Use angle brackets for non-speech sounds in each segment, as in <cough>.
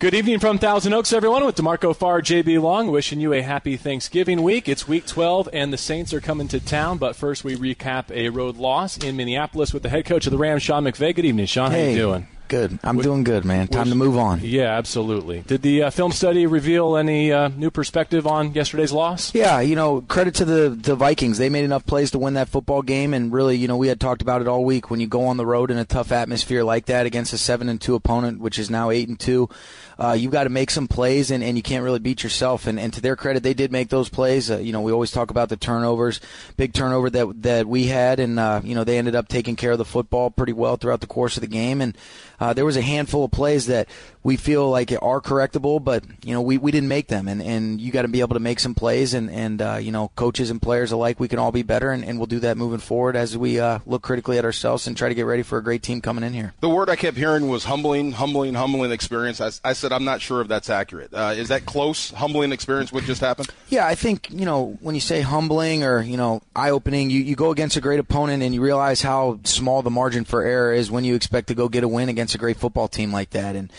Good evening from Thousand Oaks, everyone, with D'Marco Farr, JB Long, wishing you a happy Thanksgiving week. It's week 12, and the Saints are coming to town. But first, we recap a road loss in Minneapolis with the head coach of the Rams, Sean McVay. Good evening, Sean. Hey, How you doing? Good. I'm doing good, man. Time to move on. Yeah, absolutely. Did the uh, film study reveal any uh, new perspective on yesterday's loss? Yeah, you know, credit to the the Vikings. They made enough plays to win that football game, and really, you know, we had talked about it all week. When you go on the road in a tough atmosphere like that against a seven and two opponent, which is now eight and two, uh, you've got to make some plays, and, and you can't really beat yourself. And, and to their credit, they did make those plays. Uh, you know, we always talk about the turnovers, big turnover that that we had, and uh, you know, they ended up taking care of the football pretty well throughout the course of the game, and uh, there was a handful of plays that we feel like it are correctable, but you know we, we didn't make them, and, and you got to be able to make some plays, and and uh, you know coaches and players alike, we can all be better, and, and we'll do that moving forward as we uh, look critically at ourselves and try to get ready for a great team coming in here. The word I kept hearing was humbling, humbling, humbling experience. I, I said I'm not sure if that's accurate. Uh, is that close? Humbling experience what just happened? Yeah, I think you know when you say humbling or you know eye opening, you, you go against a great opponent and you realize how small the margin for error is when you expect to go get a win against a great football team like that, and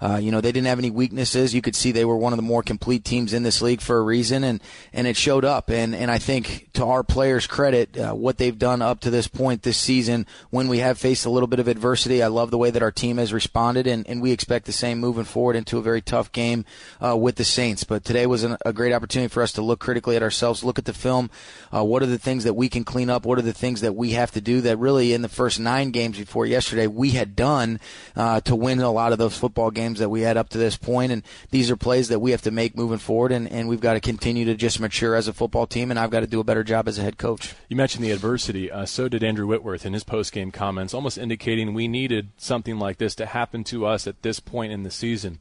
uh, you know, they didn't have any weaknesses. You could see they were one of the more complete teams in this league for a reason, and, and it showed up. And, and I think to our players' credit, uh, what they've done up to this point this season, when we have faced a little bit of adversity, I love the way that our team has responded, and, and we expect the same moving forward into a very tough game uh, with the Saints. But today was an, a great opportunity for us to look critically at ourselves, look at the film. Uh, what are the things that we can clean up? What are the things that we have to do that really in the first nine games before yesterday we had done uh, to win a lot of those football games? Games that we had up to this point, and these are plays that we have to make moving forward, and, and we've got to continue to just mature as a football team, and I've got to do a better job as a head coach. You mentioned the adversity. Uh, so did Andrew Whitworth in his post-game comments, almost indicating we needed something like this to happen to us at this point in the season.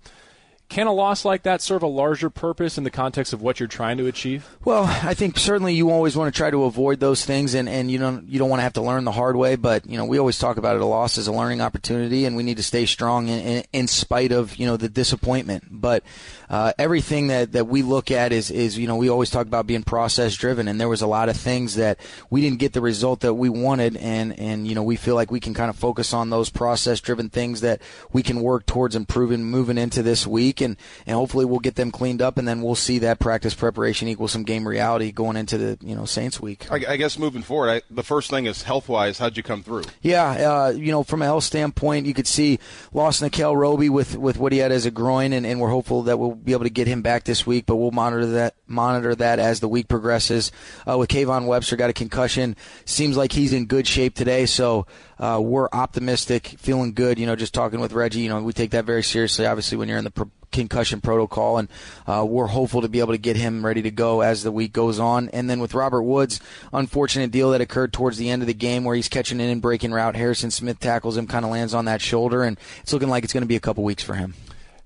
Can a loss like that serve a larger purpose in the context of what you're trying to achieve? Well, I think certainly you always want to try to avoid those things, and, and you don't you don't want to have to learn the hard way. But you know, we always talk about it a loss as a learning opportunity, and we need to stay strong in, in, in spite of you know the disappointment. But uh, everything that, that we look at is is you know we always talk about being process driven, and there was a lot of things that we didn't get the result that we wanted, and and you know we feel like we can kind of focus on those process driven things that we can work towards improving moving into this week week, and, and hopefully we'll get them cleaned up, and then we'll see that practice preparation equal some game reality going into the you know Saints week. I, I guess moving forward, I, the first thing is health wise. How'd you come through? Yeah, uh, you know from a health standpoint, you could see lost Nickell Robey with with what he had as a groin, and, and we're hopeful that we'll be able to get him back this week, but we'll monitor that monitor that as the week progresses. Uh, with Kayvon Webster got a concussion, seems like he's in good shape today, so uh, we're optimistic, feeling good. You know, just talking with Reggie, you know, we take that very seriously. Obviously, when you're in the pro- concussion protocol, and uh, we're hopeful to be able to get him ready to go as the week goes on. And then with Robert Woods, unfortunate deal that occurred towards the end of the game where he's catching in and breaking route. Harrison Smith tackles him, kind of lands on that shoulder, and it's looking like it's going to be a couple weeks for him.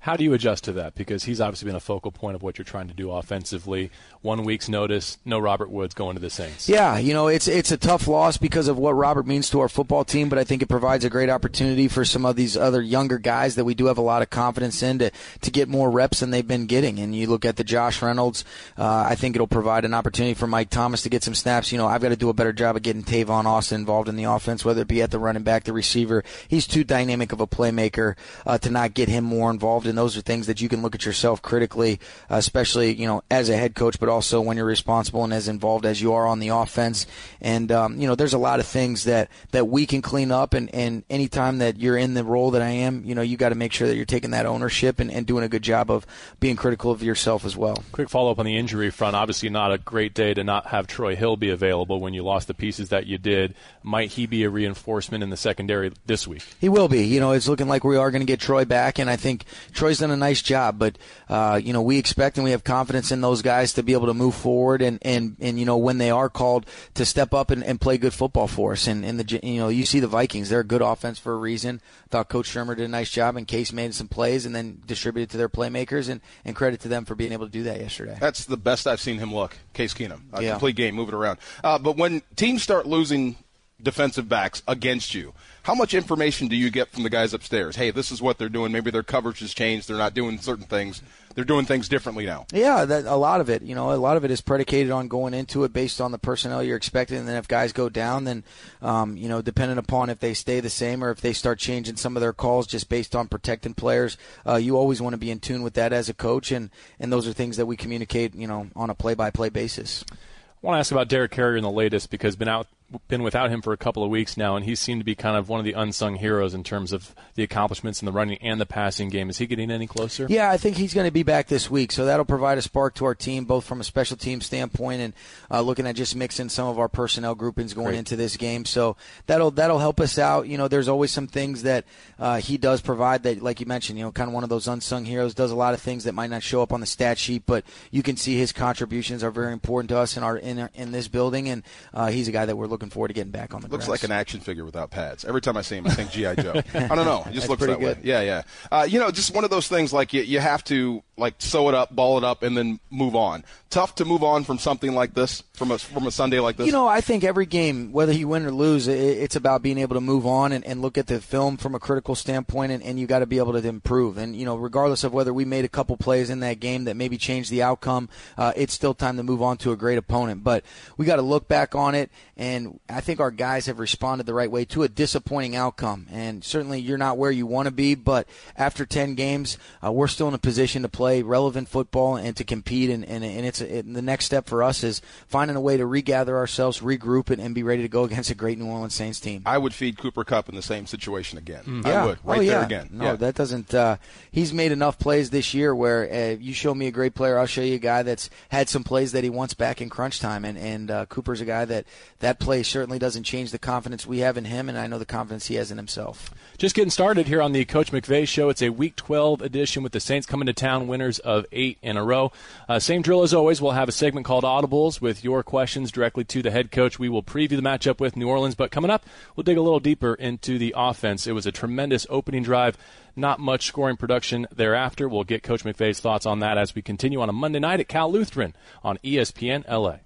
How do you adjust to that? Because he's obviously been a focal point of what you're trying to do offensively. One week's notice, no Robert Woods going to the Saints. Yeah, you know it's it's a tough loss because of what Robert means to our football team, but I think it provides a great opportunity for some of these other younger guys that we do have a lot of confidence in to to get more reps than they've been getting. And you look at the Josh Reynolds, uh, I think it'll provide an opportunity for Mike Thomas to get some snaps. You know, I've got to do a better job of getting Tavon Austin involved in the offense, whether it be at the running back, the receiver. He's too dynamic of a playmaker uh, to not get him more involved, and those are things that you can look at yourself critically, especially you know as a head coach, but also when you're responsible and as involved as you are on the offense. And um, you know, there's a lot of things that that we can clean up. And and anytime that you're in the role that I am, you know, you got to make sure that you're taking that ownership and, and doing a good job of being critical of yourself as well. Quick follow up on the injury front. Obviously, not a great day to not have Troy Hill be available when you lost the pieces that you did. Might he be a reinforcement in the secondary this week? He will be. You know, it's looking like we are going to get Troy back, and I think Troy's done a nice job. But uh, you know, we expect and we have confidence in those guys to be able to move forward and and and you know when they are called to step up and, and play good football for us. And, and the you know you see the Vikings, they're a good offense for a reason. thought Coach Shurmur did a nice job, and Case made some plays and then distributed to their playmakers, and and credit to them for being able to do that yesterday. That's the best I've seen him look, Case Keenum. A yeah. complete game, moving around. Uh, but when teams start losing defensive backs against you. How much information do you get from the guys upstairs? Hey, this is what they're doing. Maybe their coverage has changed. They're not doing certain things. They're doing things differently now. Yeah, that, a lot of it. You know, a lot of it is predicated on going into it based on the personnel you're expecting. And then if guys go down, then um, you know, depending upon if they stay the same or if they start changing some of their calls just based on protecting players, uh, you always want to be in tune with that as a coach. And and those are things that we communicate, you know, on a play-by-play basis. I want to ask about Derek Carrier in the latest because been out been without him for a couple of weeks now, and he seemed to be kind of one of the unsung heroes in terms of the accomplishments in the running and the passing game. Is he getting any closer? Yeah, I think he's going to be back this week, so that'll provide a spark to our team, both from a special team standpoint and uh, looking at just mixing some of our personnel groupings going Great. into this game. So that'll that'll help us out. You know, there's always some things that uh, he does provide that, like you mentioned, you know, kind of one of those unsung heroes. Does a lot of things that might not show up on the stat sheet, but you can see his contributions are very important to us in our in, in this building, and uh, he's a guy that we're looking forward to getting back on the looks grass. like an action figure without pads. Every time I see him, I think GI Joe. <laughs> I don't know. It just looks that good. way. Yeah, yeah. Uh, you know, just one of those things. Like you, you have to like sew it up, ball it up, and then move on. Tough to move on from something like this, from a from a Sunday like this. You know, I think every game, whether you win or lose, it's about being able to move on and, and look at the film from a critical standpoint, and, and you got to be able to improve. And you know, regardless of whether we made a couple plays in that game that maybe changed the outcome, uh, it's still time to move on to a great opponent. But we got to look back on it, and I think our guys have responded the right way to a disappointing outcome. And certainly, you're not where you want to be, but after 10 games, uh, we're still in a position to play relevant football and to compete. And, and, and it's it, the next step for us is finding a way to regather ourselves, regroup, and, and be ready to go <laughs> against a great New Orleans Saints team. I would feed Cooper Kupp in the same situation again. Mm. Yeah. I would, right oh, yeah. there again. No, yeah. that doesn't. Uh, he's made enough plays this year where uh, you show me a great player, I'll show you a guy that's had some plays that he wants back in crunch time. And, and uh, Cooper's a guy that that play certainly doesn't change the confidence we have in him, and I know the confidence he has in himself. Just getting started here on the Coach McVay Show. It's a Week 12 edition with the Saints coming to town, winners of eight in a row. Uh, same drill as always. We'll have a segment called Audibles with your questions directly to the head coach. We will preview the matchup with New Orleans, but coming up, we'll dig a little deeper into the offense. It was a tremendous opening drive. Not much scoring production thereafter. We'll get Coach McVay's thoughts on that as we continue on a Monday night at Cal Lutheran on ESPN LA.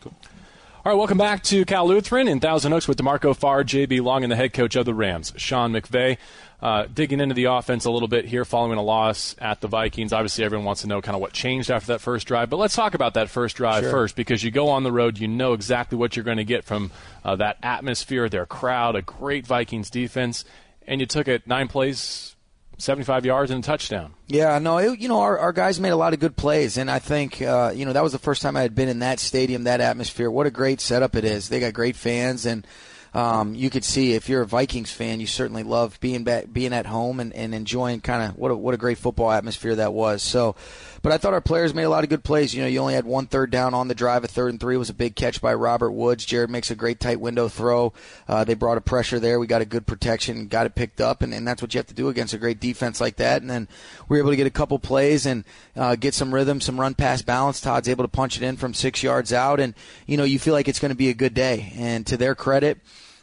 Cool. All right, welcome back to Cal Lutheran in Thousand Oaks with D'Marco Farr, JB Long, and the head coach of the Rams, Sean McVay. Uh, digging into the offense a little bit here following a loss at the Vikings. Obviously, everyone wants to know kind of what changed after that first drive, but let's talk about that first drive sure. first because you go on the road, you know exactly what you're going to get from uh, that atmosphere, their crowd, a great Vikings defense, and you took it nine plays 75 yards and a touchdown. Yeah, no, it, you know, our, our guys made a lot of good plays, and I think, uh, you know, that was the first time I had been in that stadium, that atmosphere. What a great setup it is. They got great fans, and um, you could see if you're a Vikings fan, you certainly love being back, being at home and, and enjoying kind of what a, what a great football atmosphere that was. So, but I thought our players made a lot of good plays. You know, you only had one third down on the drive. A third and three was a big catch by Robert Woods. Jared makes a great tight window throw. Uh, they brought a pressure there. We got a good protection, got it picked up, and, and that's what you have to do against a great defense like that. And then we were able to get a couple plays and uh, get some rhythm, some run pass balance. Todd's able to punch it in from six yards out, and you know you feel like it's going to be a good day. And to their credit.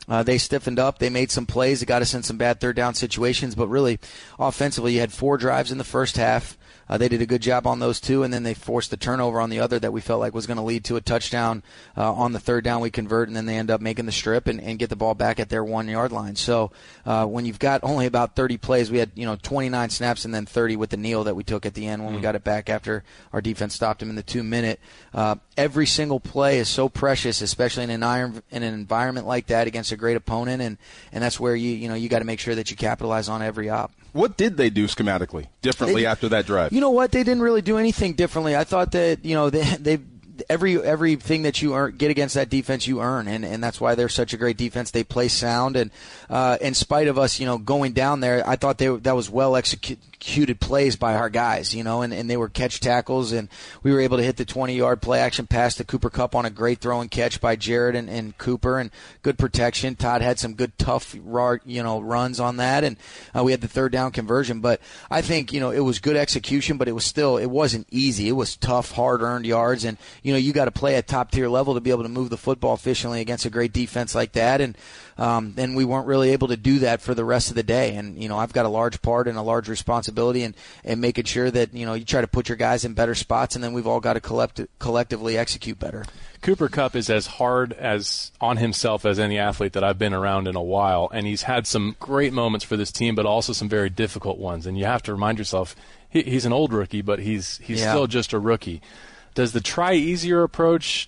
Uh, they stiffened up. They made some plays. It got us in some bad third down situations. But really, offensively, you had four drives in the first half. Uh, they did a good job on those two, and then they forced the turnover on the other that we felt like was going to lead to a touchdown uh, on the third down. We convert, and then they end up making the strip and, and get the ball back at their one yard line. So uh, when you've got only about 30 plays, we had you know 29 snaps and then 30 with the kneel that we took at the end when mm. we got it back after our defense stopped him in the two minute. Uh, every single play is so precious, especially in an iron in an environment like that against a great opponent, and and that's where you you know you got to make sure that you capitalize on every op. What did they do schematically differently they, after that drive? You know what? They didn't really do anything differently. I thought that you know <laughs> they they every everything that you earn, get against that defense, you earn, and and that's why they're such a great defense. They play sound, and uh, in spite of us, you know, going down there, I thought they that was well executed executed plays by our guys, you know, and, and they were catch tackles, and we were able to hit the 20 yard play action pass to Cooper Kupp on a great throw and catch by Jared and, and Cooper, and good protection. Todd had some good tough, you know, runs on that, and uh, we had the third down conversion. But I think you know it was good execution, but it was still it wasn't easy. It was tough, hard earned yards, and you know, you got to play at top tier level to be able to move the football efficiently against a great defense like that. And um, and we weren't really able to do that for the rest of the day. And you know, I've got a large part and a large responsibility in, in making sure that you know you try to put your guys in better spots, and then we've all got to collect, collectively execute better. Cooper Kupp is as hard as on himself as any athlete that I've been around in a while, and he's had some great moments for this team, but also some very difficult ones. And you have to remind yourself he, he's an old rookie, but he's he's yeah. still just a rookie. Does the try easier approach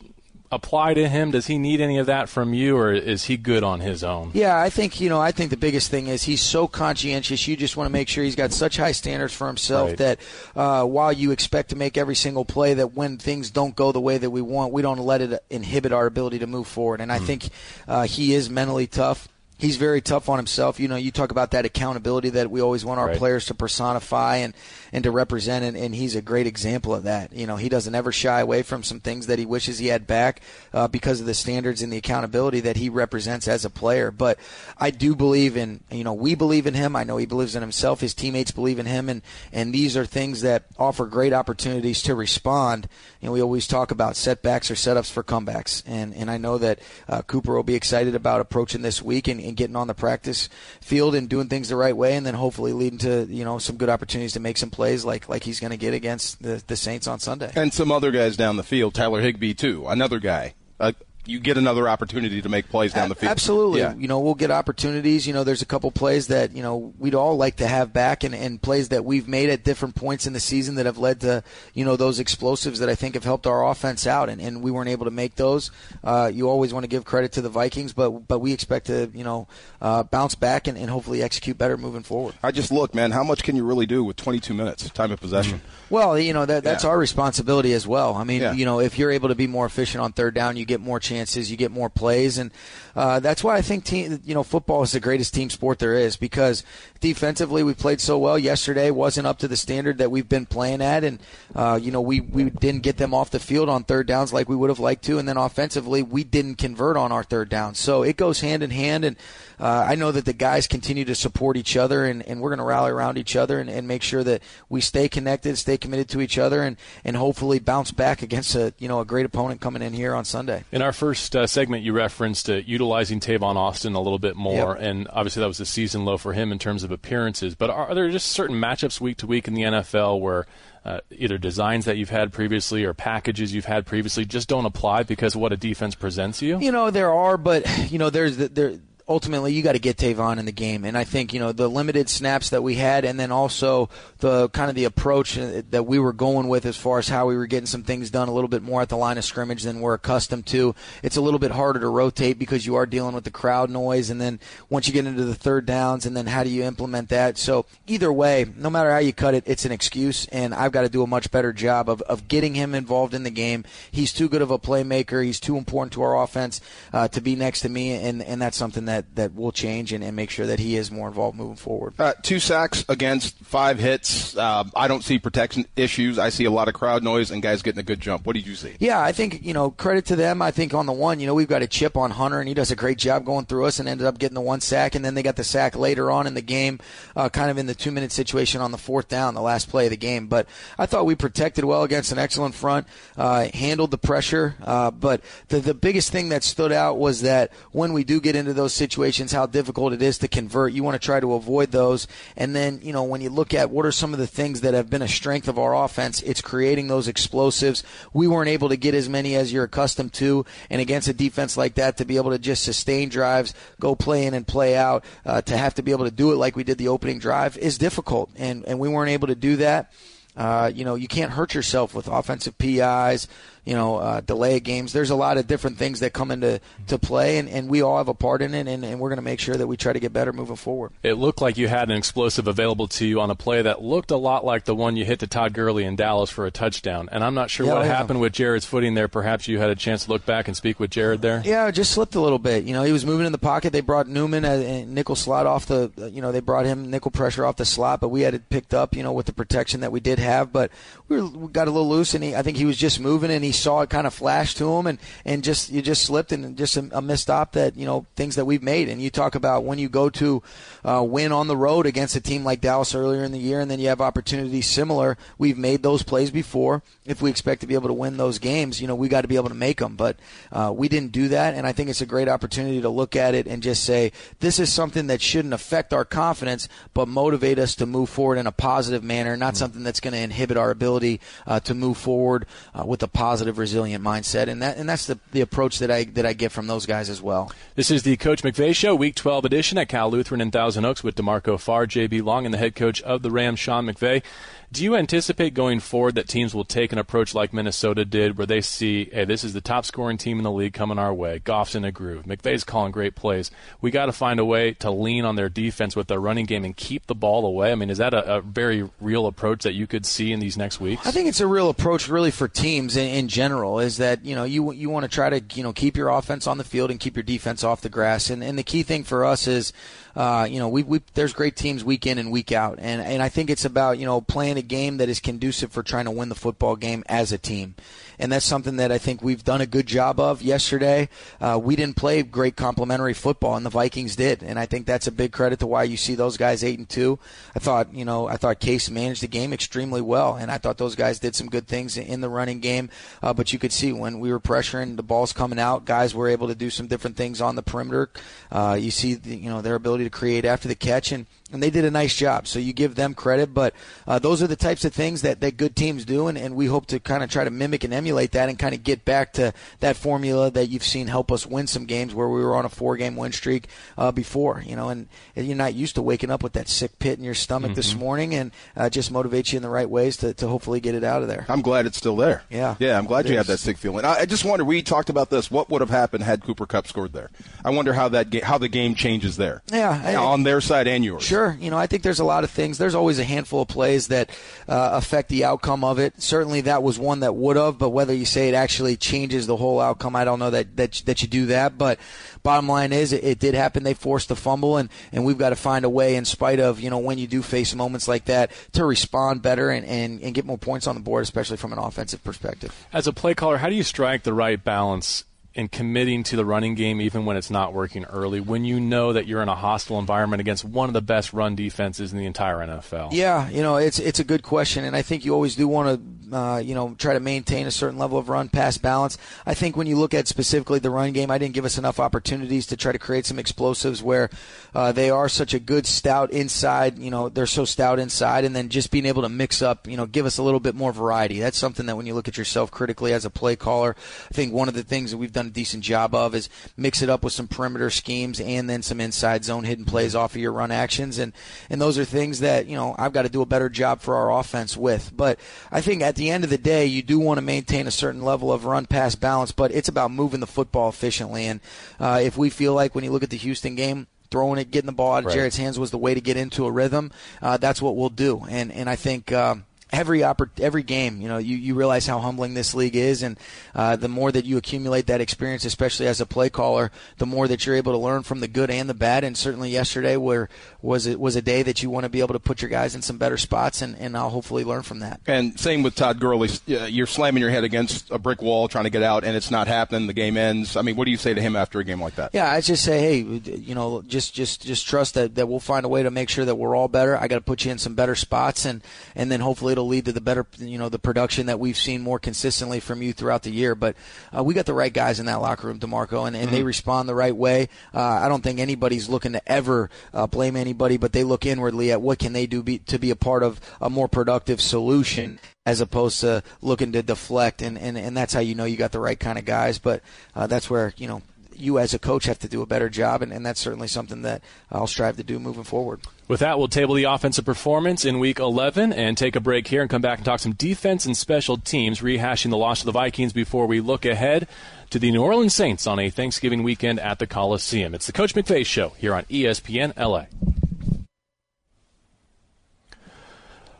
apply to him? Does he need any of that from you, or is he good on his own? Yeah, I think you know. I think the biggest thing is he's so conscientious. You just want to make sure he's got such high standards for himself right. that uh, while you expect to make every single play, that when things don't go the way that we want, we don't let it inhibit our ability to move forward. And I mm. think uh, he is mentally tough he's very tough on himself. You know, you talk about that accountability that we always want our right. players to personify and, and to represent, and, and, he's a great example of that. You know, he doesn't ever shy away from some things that he wishes he had back uh, because of the standards and the accountability that he represents as a player. But I do believe in, you know, we believe in him. I know he believes in himself. His teammates believe in him, and and these are things that offer great opportunities to respond. And we always talk about setbacks or setups for comebacks, and and I know that uh, Cooper will be excited about approaching this week and and getting on the practice field and doing things the right way, and then hopefully leading to you know some good opportunities to make some plays like like he's going to get against the the Saints on Sunday. And some other guys down the field, Tyler Higbee too, another guy. Uh, you get another opportunity to make plays down the field. Absolutely. Yeah. You know, we'll get opportunities. You know, there's a couple plays that, you know, we'd all like to have back and, and plays that we've made at different points in the season that have led to, you know, those explosives that I think have helped our offense out. And, and we weren't able to make those. Uh, you always want to give credit to the Vikings, but, but we expect to, you know, uh, bounce back and, and hopefully execute better moving forward. I just look, man, how much can you really do with 22 minutes time of possession? Mm-hmm. Well, you know, that, that's yeah. our responsibility as well. I mean, yeah. you know, if you're able to be more efficient on third down, you get more chances, you get more plays, and uh, that's why I think team, you know football is the greatest team sport there is because defensively we played so well yesterday wasn't up to the standard that we've been playing at, and uh, you know we we didn't get them off the field on third downs like we would have liked to, and then offensively we didn't convert on our third down, so it goes hand in hand, and uh, I know that the guys continue to support each other, and, and we're going to rally around each other and, and make sure that we stay connected, stay committed to each other, and, and hopefully bounce back against a you know a great opponent coming in here on Sunday. In our first uh, segment, you referenced uh, utilizing Tavon Austin a little bit more, yep. and obviously that was a season low for him in terms of appearances. But are, there just certain matchups week to week in the NFL where uh, either designs that you've had previously or packages you've had previously just don't apply because of what a defense presents you? You know there are, but you know there's the, there ultimately you got to get Tavon in the game. And I think you know the limited snaps that we had, and then also the kind of the approach uh, that we were going with as far as how we were getting some things done a little bit more at the line of scrimmage than we're accustomed to. It's a little bit harder to rotate because you are dealing with the crowd noise, and then once you get into the third downs, and then how do you implement that? So either way, no matter how you cut it, it's an excuse, and I've got to do a much better job of, of getting him involved in the game. He's too good of a playmaker. He's too important to our offense uh, to be next to me, and and that's something that that that will change and, and make sure that he is more involved moving forward. Uh, two sacks against five hits. Uh, I don't see protection issues. I see a lot of crowd noise and guys getting a good jump. What did you see? Yeah, I think you know credit to them. I think on the one, you know, we've got a chip on Hunter and he does a great job going through us and ended up getting the one sack and then they got the sack later on in the game, uh, kind of in the two minute situation on the fourth down, the last play of the game. But I thought we protected well against an excellent front, uh, handled the pressure. Uh, but the the biggest thing that stood out was that when we do get into those situations how difficult it is to convert. You want to try to avoid those. And then, you know, when you look at what are some of the things that have been a strength of our offense, it's creating those explosives. We weren't able to get as many as you're accustomed to. And against a defense like that, to be able to just sustain drives, go play in and play out, uh, to have to be able to do it like we did the opening drive is difficult. And, and we weren't able to do that. Uh, you know, you can't hurt yourself with offensive PIs, you know, uh, delay games. There's a lot of different things that come into to play, and, and we all have a part in it, and, and we're going to make sure that we try to get better moving forward. It looked like you had an explosive available to you on a play that looked a lot like the one you hit to Todd Gurley in Dallas for a touchdown. And I'm not sure yeah, what happened with Jared's footing there. Perhaps you had a chance to look back and speak with Jared there. Yeah, just slipped a little bit. You know, he was moving in the pocket. They brought Newman a, nickel slot off the. You know, they brought him nickel pressure off the slot, but we had it picked up. You know, with the protection that we did have, but we, were, we got a little loose, and he, I think he was just moving, and he saw it kind of flash to him, and and just you just slipped, and just a, a missed stop that you know things that we've made. And you talk about when you go to uh, win on the road against a team like Dallas earlier in the year, and then you have opportunities similar. We've made those plays before. If we expect to be able to win those games, you know we got to be able to make them. But uh, we didn't do that, and I think it's a great opportunity to look at it and just say this is something that shouldn't affect our confidence, but motivate us to move forward in a positive manner, not mm-hmm. something that's going to inhibit our ability uh, to move forward uh, with a positive, resilient mindset. And that and that's the the approach that I that I get from those guys as well. This is the Coach McVay Show, Week 12 edition at Cal Lutheran in Thousand Oaks with D'Marco Farr, JB Long, and the head coach of the Rams, Sean McVay. Do you anticipate going forward that teams will take an approach like Minnesota did, where they see, hey, this is the top scoring team in the league coming our way. Goff's in a groove. McVay's calling great plays. We got to find a way to lean on their defense with their running game and keep the ball away. I mean, is that a, a very real approach that you could see in these next weeks? I think it's a real approach, really, for teams in, in general. Is that you know you you want to try to you know keep your offense on the field and keep your defense off the grass. And and the key thing for us is uh, you know, we, we there's great teams week in and week out, and and I think it's about you know playing a game that is conducive for trying to win the football game as a team and that's something that I think we've done a good job of. Yesterday, uh, we didn't play great complementary football, and the Vikings did, and I think that's a big credit to why you see those guys eight and two. I thought, you know, I thought Case managed the game extremely well, and I thought those guys did some good things in the running game. Uh, but you could see when we were pressuring, the balls coming out, guys were able to do some different things on the perimeter. Uh, you see, the, you know, their ability to create after the catch, and and they did a nice job. So you give them credit, but uh, those are the types of things that, that good teams do, and, and we hope to kind of try to mimic and emulate that and kind of get back to that formula that you've seen help us win some games where we were on a four game win streak uh, before, you know, and, and, you're not used to waking up with that sick pit in your stomach mm-hmm. this morning and uh, just motivates you in the right ways to, to hopefully get it out of there. I'm glad it's still there. Yeah. Yeah, I'm glad you have that sick feeling. I, I, just wonder, we talked about this, what would have happened had Cooper Kupp scored there? I wonder how that ga- how the game changes there. Yeah. I, on their side and yours. Sure. You know, I think there's there's a lot of things. There's always a handful of plays that uh, affect the outcome of it. Certainly, that was one that would have, but whether you say it actually changes the whole outcome, I don't know that that that you do that. But bottom line is, it, it did happen. They forced the fumble, and and we've got to find a way, in spite of you know when you do face moments like that, to respond better and and, and get more points on the board, especially from an offensive perspective. As a play caller, how do you strike the right balance and committing to the running game even when it's not working early when you know that you're in a hostile environment against one of the best run defenses in the entire NFL? Yeah, you know, it's it's a good question and I think you always do want to uh, you know, try to maintain a certain level of run pass balance. I think when you look at specifically the run game, I didn't give us enough opportunities to try to create some explosives where uh, they are such a good stout inside, you know, they're so stout inside and then just being able to mix up, you know, give us a little bit more variety. That's something that when you look at yourself critically as a play caller, I think one of the things that we've done done a decent job of is mix it up with some perimeter schemes and then some inside zone hidden plays off of your run actions. And, and those are things that, you know, I've got to do a better job for our offense with. But I think at the end of the day, you do want to maintain a certain level of run pass balance, but it's about moving the football efficiently. And uh, if we feel like when you look at the Houston game, throwing it, getting the ball out of right. Jared's hands was the way to get into a rhythm. Uh, that's what we'll do, and and I think um, every oppor- every game, you know, you, you realize how humbling this league is, and uh, the more that you accumulate that experience, especially as a play caller, the more that you're able to learn from the good and the bad. And certainly yesterday, where was it was a day that you want to be able to put your guys in some better spots, and, and I'll hopefully learn from that. And same with Todd Gurley, you're slamming your head against a brick wall trying to get out, and it's not happening. The game ends. I mean, what do you say to him after a game like that? Yeah, I just say, hey, you know, just just just trust that that we'll find a way to make sure that we're all better. I got to put you in some better spots, and and then hopefully it'll lead to the better you know the production that we've seen more consistently from you throughout the year. But uh, we got the right guys in that locker room, D'Marco, and, and mm-hmm. they respond the right way. Uh, I don't think anybody's looking to ever uh, blame anybody, but they look inwardly at what can they do be, to be a part of a more productive solution as opposed to looking to deflect. And, and, and that's how you know you got the right kind of guys. But uh, that's where you know you as a coach have to do a better job, and, and that's certainly something that I'll strive to do moving forward. With that, we'll table the offensive performance in Week 11 and take a break here and come back and talk some defense and special teams, rehashing the loss of the Vikings before we look ahead to the New Orleans Saints on a Thanksgiving weekend at the Coliseum. It's the Coach McVay Show here on ESPN LA.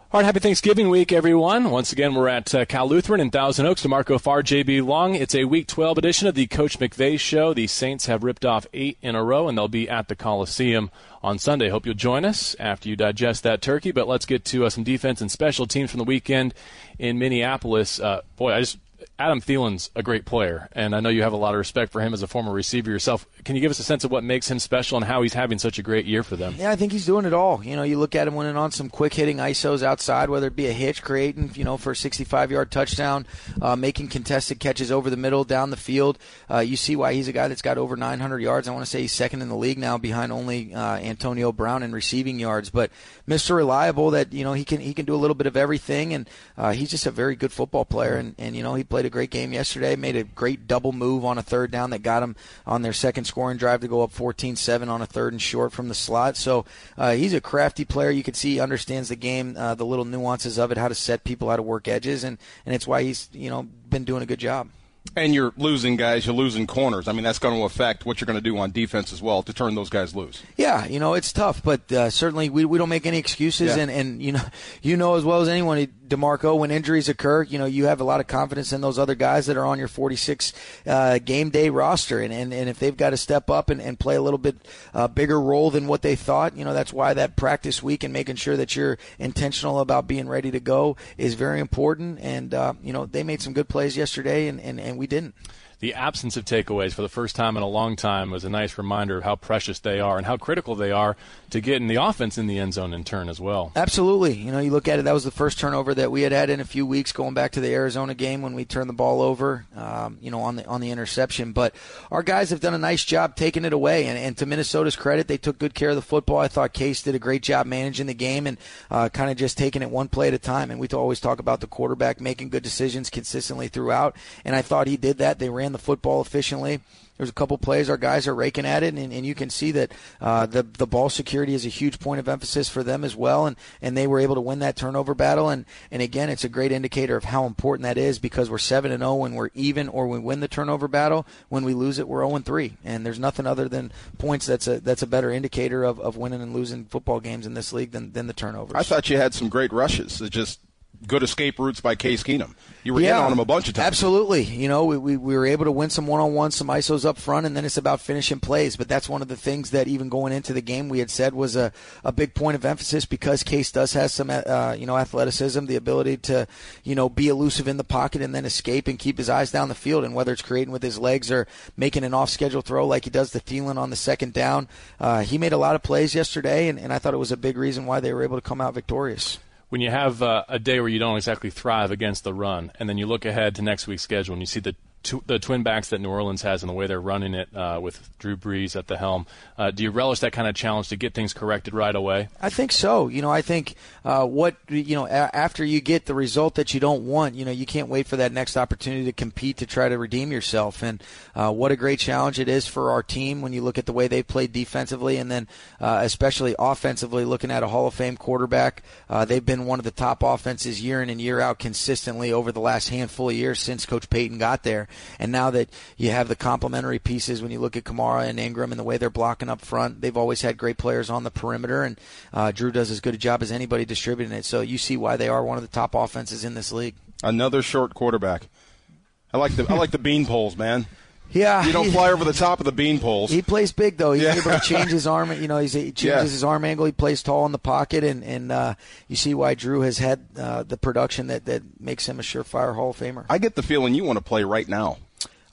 All right, happy Thanksgiving week, everyone. Once again, we're at uh, Cal Lutheran in Thousand Oaks. D'Marco Farr, JB Long. It's a Week 12 edition of the Coach McVay Show. The Saints have ripped off eight in a row, and they'll be at the Coliseum on Sunday. Hope you'll join us after you digest that turkey. But let's get to uh, some defense and special teams from the weekend in Minneapolis. Uh, boy, I just Adam Thielen's a great player, and I know you have a lot of respect for him as a former receiver yourself. Can you give us a sense of what makes him special and how he's having such a great year for them? Yeah, I think he's doing it all. You know, you look at him winning on some quick hitting ISOs outside, whether it be a hitch, creating, you know, for a 65 yard touchdown, uh, making contested catches over the middle, down the field. Uh, you see why he's a guy that's got over 900 yards. I want to say he's second in the league now, behind only uh, Antonio Brown in receiving yards. But Mr. Reliable, that you know he can he can do a little bit of everything, and uh, he's just a very good football player. And, and you know he played a great game yesterday, made a great double move on a third down that got him on their second scoring drive to go up 14-7 on a third and short from the slot. So uh, he's a crafty player. You can see he understands the game, uh, the little nuances of it, how to set people, how to work edges, and and it's why he's you know been doing a good job. And you're losing guys, you're losing corners. I mean, that's going to affect what you're going to do on defense as well to turn those guys loose. Yeah, you know it's tough, but uh, certainly we, we don't make any excuses, Yeah. and, and you know <laughs> you know as well as anyone, D'Marco, when injuries occur, you know you have a lot of confidence in those other guys that are on your 46 uh, game day roster, and, and, and if they've got to step up and, and play a little bit uh, bigger role than what they thought, you know that's why that practice week and making sure that you're intentional about being ready to go is very important. And uh, you know they made some good plays yesterday, and, and, and we didn't. The absence of takeaways for the first time in a long time was a nice reminder of how precious they are and how critical they are to getting the offense in the end zone in turn as well. Absolutely. You know, you look at it, that was the first turnover that we had had in a few weeks going back to the Arizona game when we turned the ball over, um, you know, on the on the interception. But our guys have done a nice job taking it away. And, and to Minnesota's credit, they took good care of the football. I thought Case did a great job managing the game and uh, kind of just taking it one play at a time. And we always talk about the quarterback making good decisions consistently throughout. And I thought he did that. They ran the football efficiently. There's a couple plays our guys are raking at it, and, and you can see that uh, the the ball security is a huge point of emphasis for them as well, and, and they were able to win that turnover battle, and, and again, it's a great indicator of how important that is because we're seven and zero when we're even or we win the turnover battle. When we lose it, we're zero and three, and there's nothing other than points that's a that's a better indicator of, of winning and losing football games in this league than, than the turnovers. I thought you had some great rushes. It's just good escape routes by Case Keenum. You were in on him a bunch of times. Absolutely. You know, we, we, we were able to win some one on one, some ISOs up front, and then it's about finishing plays. But that's one of the things that even going into the game we had said was a, a big point of emphasis because Case does have some, uh, you know, athleticism, the ability to, you know, be elusive in the pocket and then escape and keep his eyes down the field. And whether it's creating with his legs or making an off schedule throw like he does to Thielen on the second down, uh, he made a lot of plays yesterday, and, and I thought it was a big reason why they were able to come out victorious when you have uh, a day where you don't exactly thrive against the run, and then you look ahead to next week's schedule and you see the tw- the twin backs that New Orleans has and the way they're running it uh, with Drew Brees at the helm, uh, do you relish that kind of challenge to get things corrected right away? I think so. You know, I think uh, what you know a- after you get the result that you don't want, you know, you can't wait for that next opportunity to compete to try to redeem yourself. And uh, what a great challenge it is for our team when you look at the way they played defensively, and then uh, especially offensively, looking at a Hall of Fame quarterback. Uh, they've been one of the top offenses year in and year out consistently over the last handful of years since Coach Payton got there. And now that you have the complementary pieces, when you look at Kamara and Ingram and the way they're blocking up front, they've always had great players on the perimeter, and uh, Drew does as good a job as anybody distributing it. So you see why they are one of the top offenses in this league. Another short quarterback. I like the I like the bean poles, man. Yeah, You don't fly over the top of the bean poles. He plays big though. He's Yeah. able to change his <laughs> arm. You know, he's, he changes Yeah. his arm angle. He plays tall in the pocket, and and uh, you see why Drew has had uh, the production that that makes him a surefire Hall of Famer. I get the feeling you want to play right now.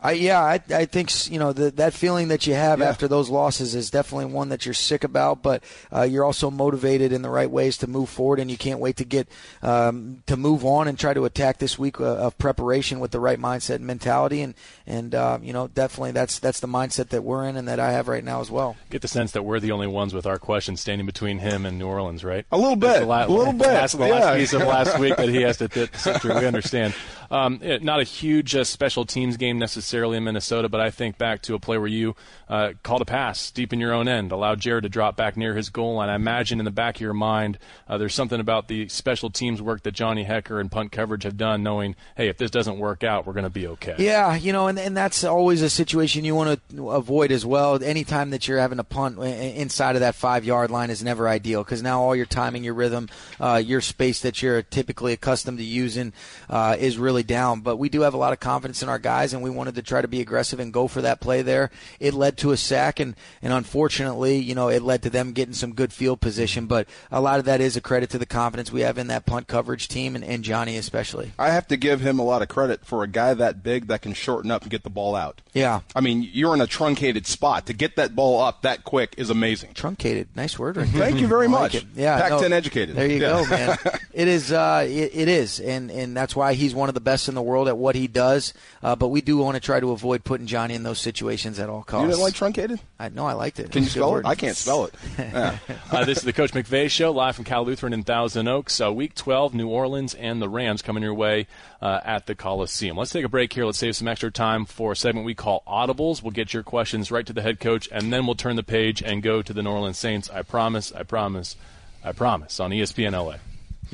I, yeah, I, I think you know the, that feeling that you have Yeah. after those losses is definitely one that you're sick about, but uh, you're also motivated in the right ways to move forward, and you can't wait to get um, to move on and try to attack this week uh, of preparation with the right mindset and mentality, and and uh, you know definitely that's that's the mindset that we're in and that I have right now as well. Get the sense that we're the only ones with our questions standing between him and New Orleans, right? A little bit. the la- A little bit. That's the Yeah. last piece of last week that he has to th- sit through. We understand. Um, not a huge uh, special teams game necessarily in Minnesota, but I think back to a play where you uh, called a pass deep in your own end, allowed Jared to drop back near his goal line. I imagine in the back of your mind, uh, there's something about the special teams work that Johnny Hekker and punt coverage have done, knowing, hey, if this doesn't work out, we're going to be okay. Yeah, you know, and, and that's always a situation you want to avoid as well. Anytime that you're having a punt inside of that five yard line is never ideal because now all your timing, your rhythm, uh, your space that you're typically accustomed to using uh, is really down. But we do have a lot of confidence in our guys, and we wanted to try to be aggressive and go for that play there. It led to a sack, and, and unfortunately, you know, it led to them getting some good field position. But a lot of that is a credit to the confidence we have in that punt coverage team and, and Johnny especially. I have to give him a lot of credit for a guy that big that can shorten up and get the ball out. Yeah. I mean, you're in a truncated spot. To get that ball up that quick is amazing. Truncated. Nice word. Right Thank you very <laughs> much. Yeah. Pac-10 no, educated. There you yeah. go, man. <laughs> it is. Uh, it, it is, and and that's why he's one of the best in the world at what he does. Uh, but we do want to try to avoid putting Johnny in those situations at all costs. You didn't like truncated? I no, I liked it. Can you spell word. it? I can't spell it. <laughs> Yeah. uh, this is the Coach McVay Show, live from Cal Lutheran in Thousand Oaks. Uh, week 12, New Orleans and the Rams coming your way uh, at the Coliseum. Let's take a break here. Let's save some extra time for a segment we call Audibles. We'll get your questions right to the head coach, and then we'll turn the page and go to the New Orleans Saints. I promise, I promise, I promise on ESPN LA.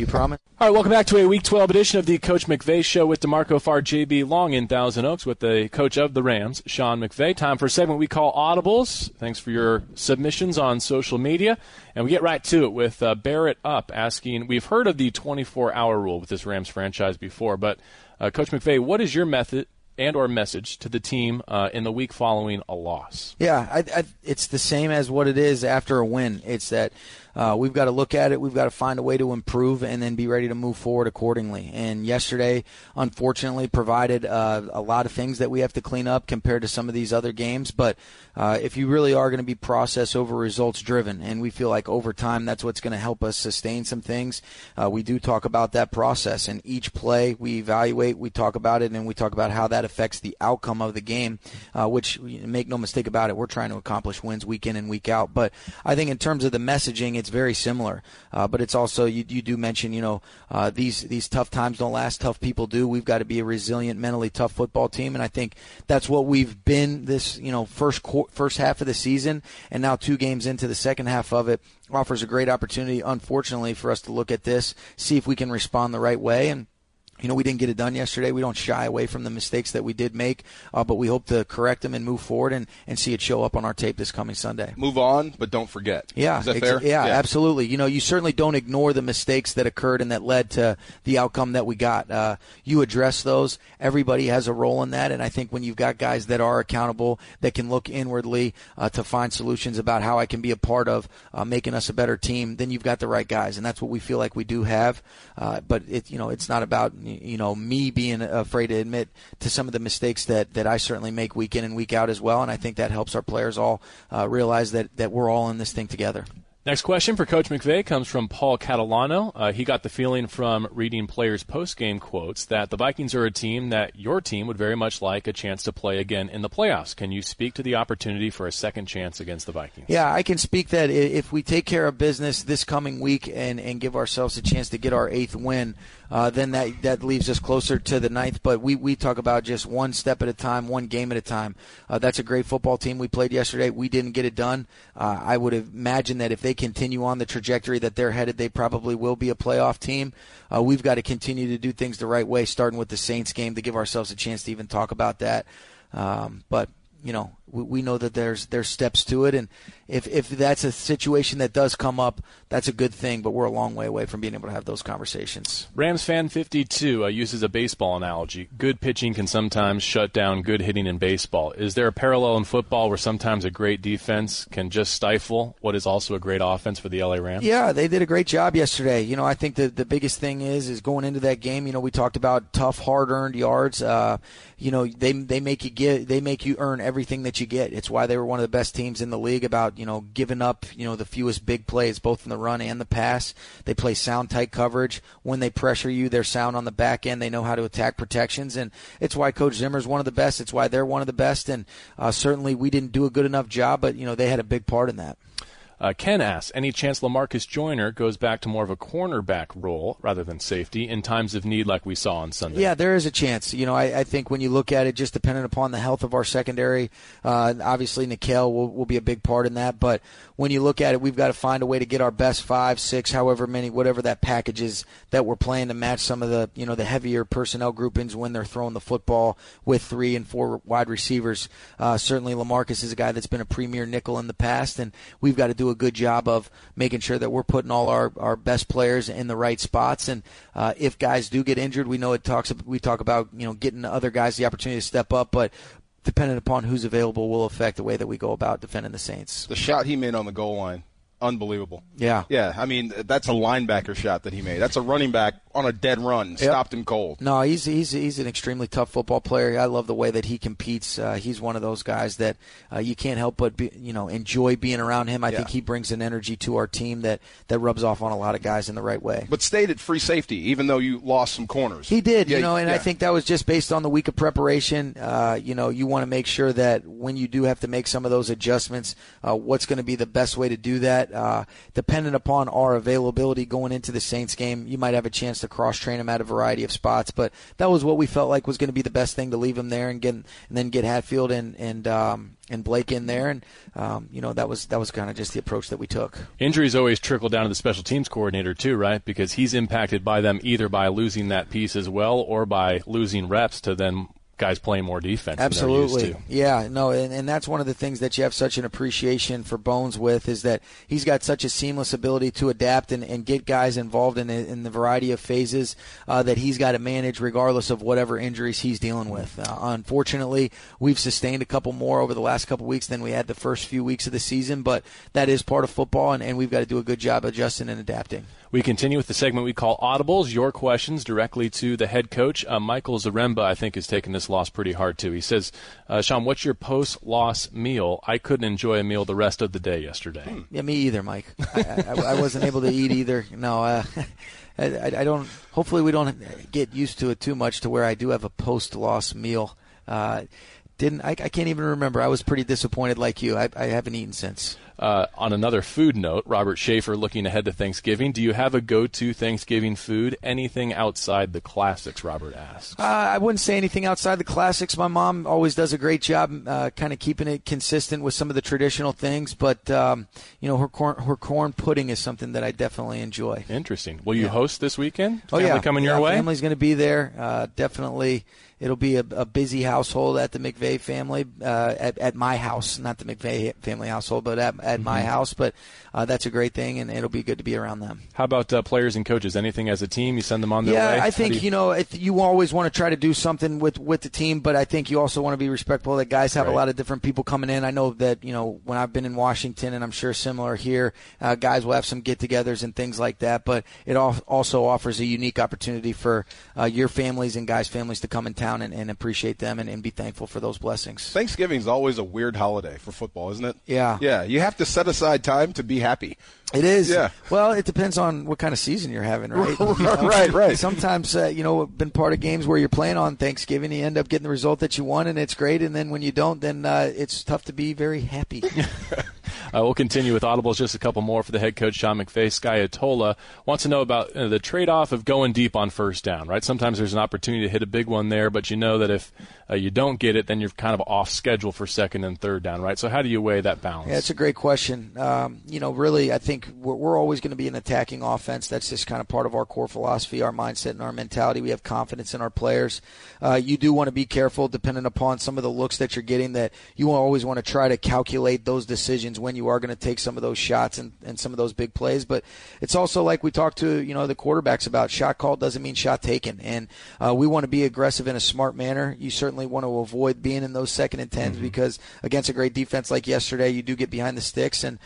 You promise? All right, welcome back to a Week 12 edition of the Coach McVay Show with D'Marco Farr, JB Long in Thousand Oaks with the coach of the Rams, Sean McVay. Time for a segment we call Audibles. Thanks for your submissions on social media. And we get right to it with uh, Barrett Up asking, we've heard of the 24-hour rule with this Rams franchise before, but uh, Coach McVay, what is your method and or message to the team uh, in the week following a loss? Yeah, I, I, it's the same as what it is after a win. It's that uh, we've got to look at it. We've got to find a way to improve and then be ready to move forward accordingly. And yesterday, unfortunately, provided uh, a lot of things that we have to clean up compared to some of these other games. But uh, if you really are going to be process over results driven, and we feel like over time that's what's going to help us sustain some things, uh, we do talk about that process. And each play we evaluate, we talk about it, and we talk about how that affects the outcome of the game. Uh, which make no mistake about it, we're trying to accomplish wins week in and week out. But I think in terms of the messaging, it's very similar. Uh, but it's also you, you do mention you know uh, these these tough times don't last. Tough people do. We've got to be a resilient, mentally tough football team, and I think that's what we've been this you know first first half of the season, and now two games into the second half of it offers a great opportunity. Unfortunately, for us to look at this, see if we can respond the right way, and you know, we didn't get it done yesterday. We don't shy away from the mistakes that we did make, uh, but we hope to correct them and move forward and, and see it show up on our tape this coming Sunday. Move on, but don't forget. Yeah, Is that ex- fair? Yeah, yeah, absolutely. You know, you certainly don't ignore the mistakes that occurred and that led to the outcome that we got. Uh, you address those. Everybody has a role in that, and I think when you've got guys that are accountable, that can look inwardly uh, to find solutions about how I can be a part of uh, making us a better team, then you've got the right guys, and that's what we feel like we do have. Uh, but it, you know, it's not about you know me being afraid to admit to some of the mistakes that that I certainly make week in and week out as well, and I think that helps our players all uh, realize that that we're all in this thing together. Next question for Coach McVay comes from Paul Catalano. Uh, he got the feeling from reading players' post-game quotes that the Vikings are a team that your team would very much like a chance to play again in the playoffs. Can you speak to the opportunity for a second chance against the Vikings? Yeah, I can speak that if we take care of business this coming week and, and give ourselves a chance to get our eighth win, uh, then that that leaves us closer to the ninth. But we, we talk about just one step at a time, one game at a time. Uh, that's a great football team we played yesterday. We didn't get it done. Uh, I would imagine that if they continue on the trajectory that they're headed, they probably will be a playoff team. Uh, we've got to continue to do things the right way, starting with the Saints game to give ourselves a chance to even talk about that. Um, but you know, we, we know that there's there's steps to it, and if if that's a situation that does come up, that's a good thing. But we're a long way away from being able to have those conversations. Rams fan 52 uh, uses a baseball analogy. Good pitching can sometimes shut down good hitting in baseball. Is there a parallel in football where sometimes a great defense can just stifle what is also a great offense for the LA Rams? Yeah, they did a great job yesterday. You know, I think the the biggest thing is is going into that game. You know, we talked about tough, hard earned yards. Uh, you know, they they make you get they make you earn everything that you get. It's why they were one of the best teams in the league about you know giving up you know the fewest big plays both in the run and the pass. They play sound tight coverage. When they pressure you, they're sound on the back end. They know how to attack protections, and it's why Coach Zimmer is one of the best. It's why they're one of the best, and uh, certainly we didn't do a good enough job, but you know they had a big part in that. Uh, Ken asks, any chance Lamarcus Joyner goes back to more of a cornerback role rather than safety in times of need like we saw on Sunday? Yeah, there is a chance. You know, I, I think when you look at it, just dependent upon the health of our secondary, uh, obviously Nickell will, will be a big part in that. But when you look at it, we've got to find a way to get our best five, six, however many, whatever that package is that we're playing to match some of the, you know, the heavier personnel groupings when they're throwing the football with three and four wide receivers. Uh, certainly Lamarcus is a guy that's been a premier nickel in the past, and we've got to do a good job of making sure that we're putting all our, our best players in the right spots. And uh, if guys do get injured, we know it talks we talk about you know getting other guys the opportunity to step up, but depending upon who's available will affect the way that we go about defending the Saints. The shot he made on the goal line unbelievable. Yeah. Yeah. I mean, that's a linebacker shot that he made. That's a running back on a dead run, yep. stopped him cold. No, he's he's he's an extremely tough football player. I love the way that he competes. Uh, he's one of those guys that uh, you can't help but be, you know enjoy being around him. I yeah. think he brings an energy to our team that that rubs off on a lot of guys in the right way. But stayed at free safety, even though you lost some corners. He did, yeah, you know, and yeah. I think that was just based on the week of preparation. Uh, you know, you want to make sure that when you do have to make some of those adjustments, uh, what's going to be the best way to do that. Uh, dependent upon our availability going into the Saints game, you might have a chance to cross train him at a variety of spots. But that was what we felt like was going to be the best thing to leave him there and get and then get Hatfield and and um, and Blake in there, and um, you know that was that was kind of just the approach that we took. Injuries always trickle down to the special teams coordinator too, right? Because he's impacted by them either by losing that piece as well or by losing reps to then guys playing more defense. Absolutely, yeah, no, and, and that's one of the things that you have such an appreciation for Bones with is that he's got such a seamless ability to adapt and, and get guys involved in in the variety of phases uh, that he's got to manage regardless of whatever injuries he's dealing with. Uh, unfortunately, we've sustained a couple more over the last couple weeks than we had the first few weeks of the season, but that is part of football, and, and we've got to do a good job adjusting and adapting. We continue with the segment we call Audibles, your questions directly to the head coach. Uh, Michael Zaremba, I think, is taking this loss pretty hard, too. He says, uh, Sean, what's your post loss meal? I couldn't enjoy a meal the rest of the day yesterday. Hmm. Yeah, me either, Mike. I, I, I, wasn't able to eat either. No, uh, <laughs> I, I, don't. Hopefully, we don't get used to it too much to where I do have a post loss meal. Uh, didn't I, I, can't even remember. I was pretty disappointed, like you. I, I haven't eaten since. Uh, on another food note, Robert Schaefer looking ahead to Thanksgiving. Do you have a go-to Thanksgiving food? Anything outside the classics? Robert asks. Uh, I wouldn't say anything outside the classics. My mom always does a great job, uh, kind of keeping it consistent with some of the traditional things. But um, you know, her corn her corn pudding is something that I definitely enjoy. Interesting. Will you yeah. host this weekend? Oh Family yeah, coming yeah, your way. Family's going to be there. Uh, definitely it'll be a, a, busy household at the McVay family, uh, at, at, my house, not the McVay family household, but at, at mm-hmm. my house. But uh, that's a great thing, and it'll be good to be around them. How about uh, players and coaches? Anything as a team? You send them on their yeah, way? Yeah, I think you... you... know you always want to try to do something with with the team, but I think you also want to be respectful that guys have right. a lot of different people coming in. I know that you know when I've been in Washington, and I'm sure similar here, uh, guys will have some get-togethers and things like that. But it also offers a unique opportunity for uh, your families and guys' families to come in town and, and appreciate them and, and be thankful for those blessings. Thanksgiving is always a weird holiday for football, isn't it? Yeah. Yeah, you have to set aside time to be happy. It is. Yeah. Well, it depends on what kind of season you're having, right? <laughs> You know, right, right. Sometimes, uh, you know, been part of games where you're playing on Thanksgiving, you end up getting the result that you want, and it's great. And then when you don't, then uh, it's tough to be very happy. <laughs> Uh, we'll continue with audibles. Just a couple more for the head coach Sean McVay. Sky Atola wants to know about uh, the trade-off of going deep on first down. Right? Sometimes there's an opportunity to hit a big one there, but you know that if uh, you don't get it, then you're kind of off schedule for second and third down. Right? So how do you weigh that balance? Yeah, it's a great question. Um, you know, really, I think we're, we're always going to be an attacking offense. That's just kind of part of our core philosophy, our mindset, and our mentality. We have confidence in our players. Uh, you do want to be careful, depending upon some of the looks that you're getting, that you always want to try to calculate those decisions when you are going to take some of those shots and, and some of those big plays. But it's also like we talked to you know the quarterbacks about shot call doesn't mean shot taken, and uh, we want to be aggressive in a smart manner. You certainly want to avoid being in those second and 10s mm-hmm. because against a great defense like yesterday, you do get behind the sticks and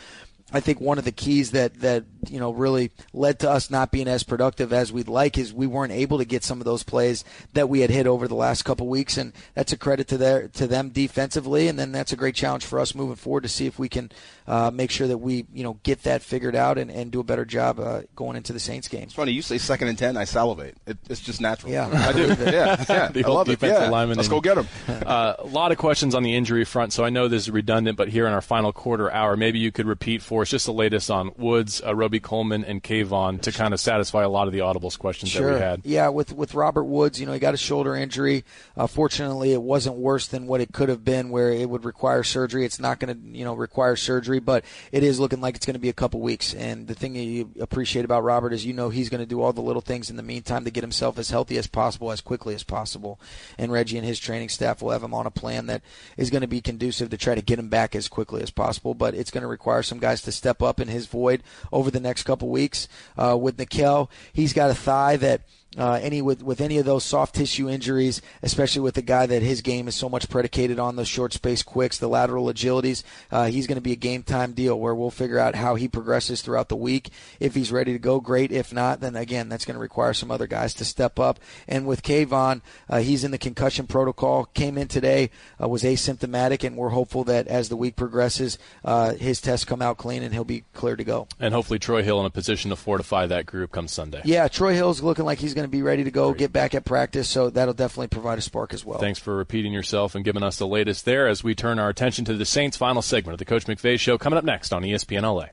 I think one of the keys that that you know really led to us not being as productive as we'd like is we weren't able to get some of those plays that we had hit over the last couple weeks, and that's a credit to their to them defensively, and then that's a great challenge for us moving forward to see if we can uh, make sure that we you know get that figured out and, and do a better job uh, going into the Saints game. It's funny you say second and ten, I salivate. It, it's just natural. Yeah, I do. <laughs> yeah, yeah. the I love it. Yeah. Let's go get them. <laughs> Uh, a lot of questions on the injury front, so I know this is redundant, but here in our final quarter hour, maybe you could repeat for course, just the latest on Woods, uh, Robey-Coleman, and Kayvon to kind of satisfy a lot of the audibles questions sure. that we had. Yeah, with with Robert Woods, you know, he got a shoulder injury. Uh, fortunately, it wasn't worse than what it could have been, where it would require surgery. It's not going to, you know, require surgery, but it is looking like it's going to be a couple weeks. And the thing that you appreciate about Robert is, you know, he's going to do all the little things in the meantime to get himself as healthy as possible, as quickly as possible. And Reggie and his training staff will have him on a plan that is going to be conducive to try to get him back as quickly as possible. But it's going to require some guys to step up in his void over the next couple weeks. Uh, with Nickell, he's got a thigh that uh, any with with any of those soft tissue injuries, especially with a guy that his game is so much predicated on the short space quicks, the lateral agilities, uh, he's going to be a game time deal where we'll figure out how he progresses throughout the week. If he's ready to go, great. If not, then again, that's going to require some other guys to step up. And with Kayvon, uh, he's in the concussion protocol. Came in today, uh, was asymptomatic, and we're hopeful that as the week progresses, uh, his tests come out clean and he'll be clear to go. And hopefully, Troy Hill in a position to fortify that group come Sunday. Yeah, Troy Hill's looking like he's going to be ready to go, Great. get back at practice, so that'll definitely provide a spark as well. Thanks for repeating yourself and giving us the latest there as we turn our attention to the Saints' final segment of the Coach McVay Show coming up next on ESPN LA.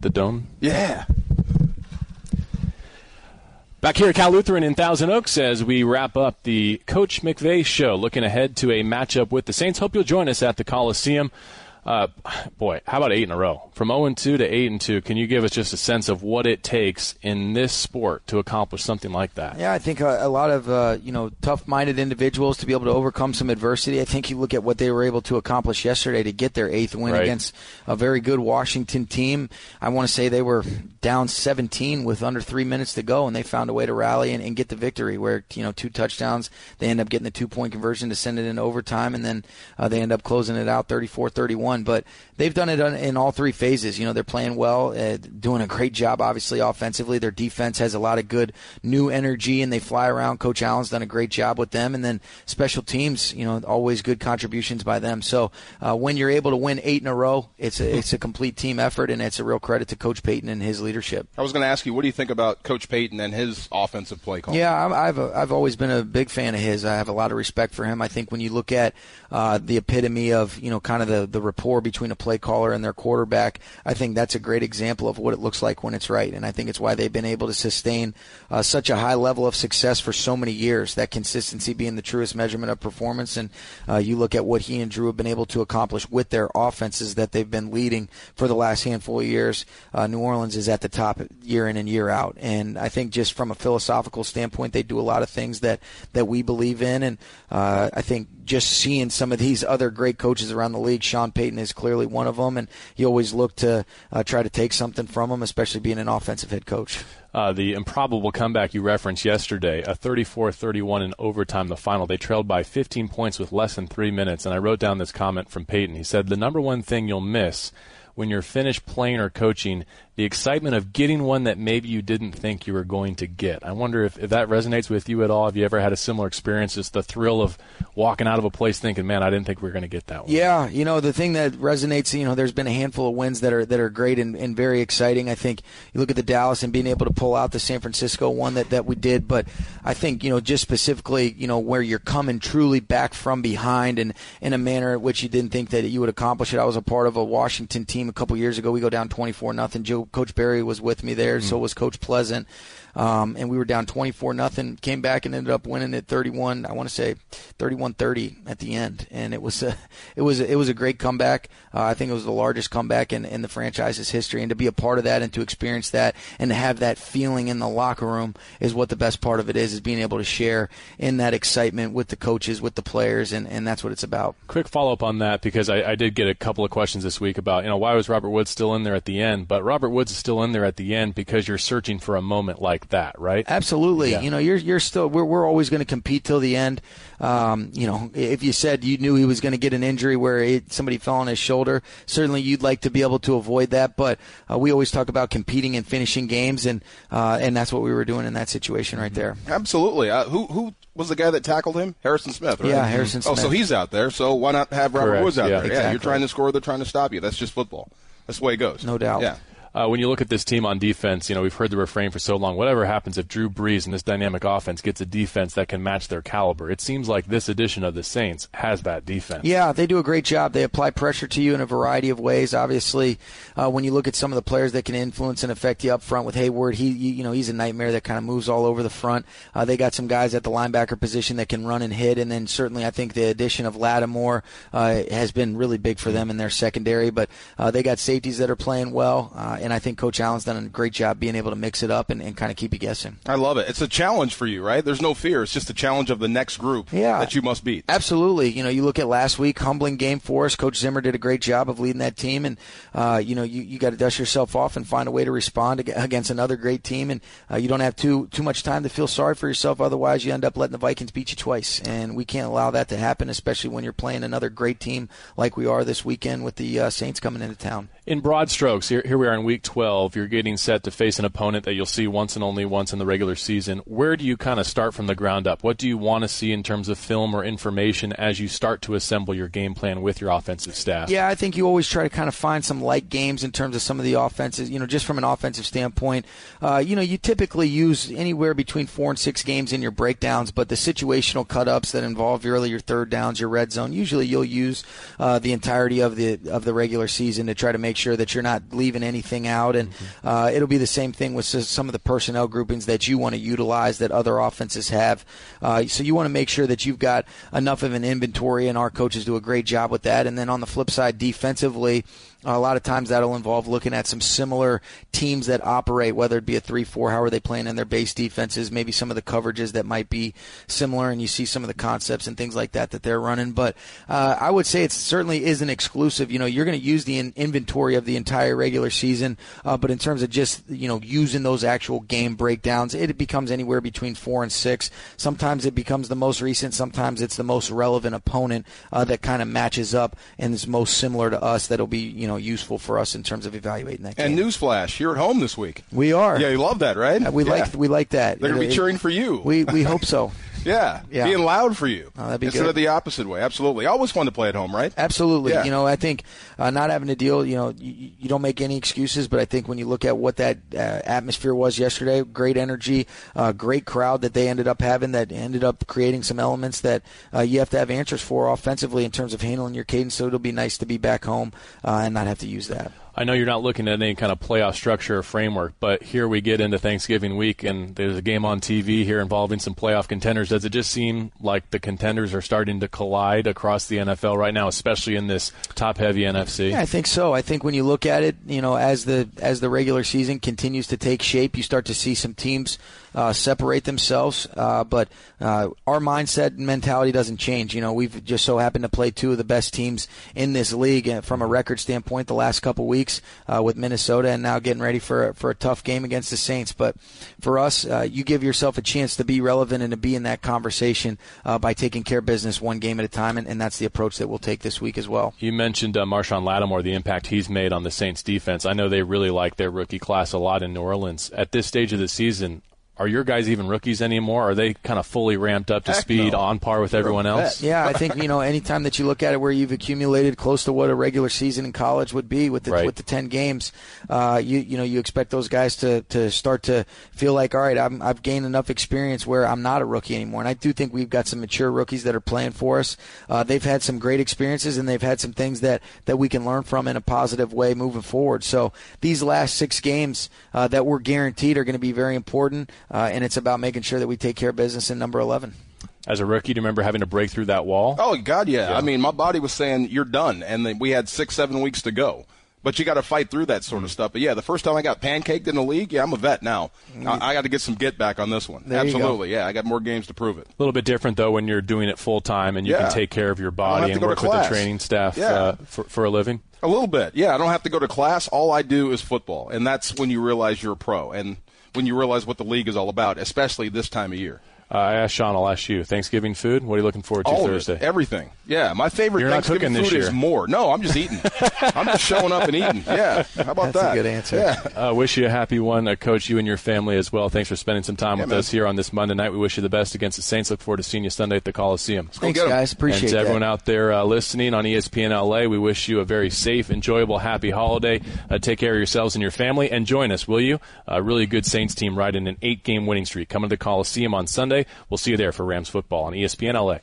The Dome? Yeah. Back here at Cal Lutheran in Thousand Oaks as we wrap up the Coach McVay Show, looking ahead to a matchup with the Saints. Hope you'll join us at the Coliseum. Uh, boy, how about eight in a row? From 0 and 2 to 8 and 2, can you give us just a sense of what it takes in this sport to accomplish something like that? Yeah, I think a, a lot of uh, you know tough-minded individuals to be able to overcome some adversity. I think you look at what they were able to accomplish yesterday to get their eighth win right. against a very good Washington team. I want to say they were down 17 with under three minutes to go, and they found a way to rally and, and get the victory. Where you know two touchdowns, they end up getting the two-point conversion to send it in overtime, and then uh, they end up closing it out 34-31 one, but they've done it in all three phases. You know, they're playing well, uh, doing a great job, obviously, offensively. Their defense has a lot of good new energy, and they fly around. Coach Allen's done a great job with them. And then special teams, you know, always good contributions by them. So uh, when you're able to win eight in a row, it's a, it's a complete team effort, and it's a real credit to Coach Payton and his leadership. I was going to ask you, what do you think about Coach Payton and his offensive play call? Yeah, I've, I've always been a big fan of his. I have a lot of respect for him. I think when you look at uh, the epitome of, you know, kind of the, the rapport between a play caller and their quarterback. I think that's a great example of what it looks like when it's right, and I think it's why they've been able to sustain uh, such a high level of success for so many years. That consistency being the truest measurement of performance, and uh, you look at what he and Drew have been able to accomplish with their offenses that they've been leading for the last handful of years. Uh, New Orleans is at the top year in and year out, and I think just from a philosophical standpoint, they do a lot of things that that we believe in, and uh, I think just seeing some of these other great coaches around the league. Sean Payton is clearly one of them, and you always look to uh, try to take something from him, especially being an offensive head coach. Uh, the improbable comeback you referenced yesterday, a 34-31 in overtime, the final. They trailed by 15 points with less than three minutes, and I wrote down this comment from Payton. He said, "The number one thing you'll miss." When you're finished playing or coaching the excitement of getting one that maybe you didn't think you were going to get. I wonder if, if that resonates with you at all. Have you ever had a similar experience? Just the thrill of walking out of a place thinking, "Man, I didn't think we were going to get that one." Yeah, you know the thing that resonates. You know, there's been a handful of wins that are that are great and, and very exciting. I think you look at the Dallas and being able to pull out the San Francisco one that that we did, but I think you know just specifically, you know, where you're coming truly back from behind and in a manner at which you didn't think that you would accomplish it. I was a part of a Washington team a couple years ago. We go down 24 nothing. Joe Coach Barry was with me there. Mm-hmm. So was Coach Pleasant. Um, and we were down 24 nothing. Came back and ended up winning at 31. I want to say 31-30 at the end, and it was a <laughs> it was a, it was a great comeback. Uh, I think it was the largest comeback in, in the franchise's history, and to be a part of that and to experience that and to have that feeling in the locker room is what the best part of it is. Is being able to share in that excitement with the coaches, with the players, and, and that's what it's about. Quick follow up on that because I, I did get a couple of questions this week about you know why was Robert Woods still in there at the end, but Robert Woods is still in there at the end because you're searching for a moment like like that, right? Absolutely. Yeah. You know, you're you're still we're we're always going to compete till the end. Um, you know, if you said you knew he was going to get an injury where it, somebody fell on his shoulder, certainly you'd like to be able to avoid that. But uh, we always talk about competing and finishing games, and uh, and that's what we were doing in that situation right there. Absolutely. Uh, who who was the guy that tackled him? Harrison Smith, right? Yeah, Harrison Smith. Oh, so he's out there. So why not have Robert Correct. Woods out yeah. there? Exactly. Yeah, you're trying to score. They're trying to stop you. That's just football. That's the way it goes. No doubt. Yeah. Uh, when you look at this team on defense, you know we've heard the refrain for so long. Whatever happens, if Drew Brees and this dynamic offense gets a defense that can match their caliber, it seems like this edition of the Saints has that defense. Yeah, they do a great job. They apply pressure to you in a variety of ways. Obviously, uh, when you look at some of the players that can influence and affect you up front with Hayward, he you know he's a nightmare that kind of moves all over the front. Uh, they got some guys at the linebacker position that can run and hit, and then certainly I think the addition of Lattimore uh, has been really big for them in their secondary. But uh, they got safeties that are playing well, uh, and I think Coach Allen's done a great job being able to mix it up and, and kind of keep you guessing. I love it. It's a challenge for you, right? There's no fear. It's just a challenge of the next group yeah. that you must beat. Absolutely. You know, you look at last week, humbling game for us. Coach Zimmer did a great job of leading that team, and uh, you know, you, you got to dust yourself off and find a way to respond against another great team, and uh, you don't have too too much time to feel sorry for yourself. Otherwise, you end up letting the Vikings beat you twice, and we can't allow that to happen, especially when you're playing another great team like we are this weekend with the uh, Saints coming into town. In broad strokes, here, here we are in week 12. You're getting set to face an opponent that you'll see once and only once in the regular season. Where do you kind of start from the ground up? What do you want to see in terms of film or information as you start to assemble your game plan with your offensive staff? Yeah, I think you always try to kind of find some light games in terms of some of the offenses. You know, just from an offensive standpoint, uh, you know, you typically use anywhere between four and six games in your breakdowns, but the situational cut ups that involve really your third downs, your red zone, usually you'll use uh, the entirety of the of the regular season to try to make sure that you're not leaving anything out. And mm-hmm. uh, it'll be the same thing with some of the personnel groupings that you want to utilize that other offenses have. Uh, so you want to make sure that you've got enough of an inventory, and our coaches do a great job with that. And then on the flip side, defensively, a lot of times that'll involve looking at some similar teams that operate, whether it be a 3 4, how are they playing in their base defenses, maybe some of the coverages that might be similar, and you see some of the concepts and things like that that they're running. But uh, I would say it certainly isn't exclusive. You know, you're going to use the in- inventory of the entire regular season, uh, but in terms of just, you know, using those actual game breakdowns, it becomes anywhere between four and six. Sometimes it becomes the most recent, sometimes it's the most relevant opponent uh, that kind of matches up and is most similar to us that'll be, you know, know useful for us in terms of evaluating that. And newsflash, you're at home this week. We are. Yeah, you love that, right? Uh, we yeah. like we like that. They're going to be cheering for you. We we hope so. <laughs> Yeah, yeah, being loud for you oh, that'd be instead good. of the opposite way. Absolutely, always fun to play at home, right? Absolutely. Yeah. You know, I think uh, not having to deal. You know, you, you, don't make any excuses, but I think when you look at what that uh, atmosphere was yesterday, great energy, uh, great crowd that they ended up having, that ended up creating some elements that uh, you have to have answers for offensively in terms of handling your cadence. So it'll be nice to be back home uh, and not have to use that. I know you're not looking at any kind of playoff structure or framework, but here we get into Thanksgiving week, and there's a game on TV here involving some playoff contenders. Does it just seem like the contenders are starting to collide across the NFL right now, especially in this top-heavy NFC? Yeah, I think so. I think when you look at it, you know, as the as the regular season continues to take shape, you start to see some teams uh, separate themselves. Uh, but uh, our mindset and mentality doesn't change. You know, we've just so happened to play two of the best teams in this league uh, from a record standpoint the last couple weeks uh, with Minnesota, and now getting ready for for a tough game against the Saints. But for us, uh, you give yourself a chance to be relevant and to be in that conversation by taking care of business one game at a time, and, and, that's the approach that we'll take this week as well. You mentioned Marshon Lattimore, the impact he's made on the Saints defense. I know they really like their rookie class a lot in New Orleans. At this stage of the season, are your guys even rookies anymore? Are they kind of fully ramped up to Heck speed no. on par with everyone else? Yeah, I think you know anytime that you look at it where you've accumulated close to what a regular season in college would be with the right. with the ten games, uh, you you know you expect those guys to, to start to feel like all right, I'm, I've gained enough experience where I'm not a rookie anymore. And I do think we've got some mature rookies that are playing for us. Uh, they've had some great experiences and they've had some things that that we can learn from in a positive way moving forward. So these last six games uh, that we're guaranteed are going to be very important, uh, and it's about making sure that we take care of business in number 11. As a rookie, do you remember having to break through that wall? Oh, God, yeah. yeah. I mean, my body was saying, you're done. And then we had six, seven weeks to go. But you got to fight through that sort of stuff. But yeah, the first time I got pancaked in the league, yeah, I'm a vet now. Mm-hmm. I, I got to get some get back on this one. There Absolutely, yeah. I got more games to prove it. A little bit different though when you're doing it full time and you yeah. can take care of your body and work with the training staff yeah. uh, for, for a living. A little bit, yeah. I don't have to go to class. All I do is football, and that's when you realize you're a pro and when you realize what the league is all about, especially this time of year. Uh, I asked Sean. I'll ask you. Thanksgiving food. What are you looking forward to All Thursday? It, everything. Yeah, my favorite You're not Thanksgiving cooking this food year. is more. No, I'm just eating. <laughs> I'm just showing up and eating. Yeah, how about That's a that? good answer. Yeah. Uh, wish you a happy one, uh, Coach. You and your family as well. Thanks for spending some time Yeah, with man. us here on this Monday night. We wish you the best against the Saints. Look forward to seeing you Sunday at the Coliseum. Thanks, get 'em. guys. Appreciate and to that. everyone out there uh, listening on ESPN LA, we wish you a very safe, enjoyable, happy holiday. Uh, take care of yourselves and your family, and join us, will you? A really good Saints team riding an eight-game winning streak. Coming to the Coliseum on Sunday. We'll see you there for Rams football on ESPN LA.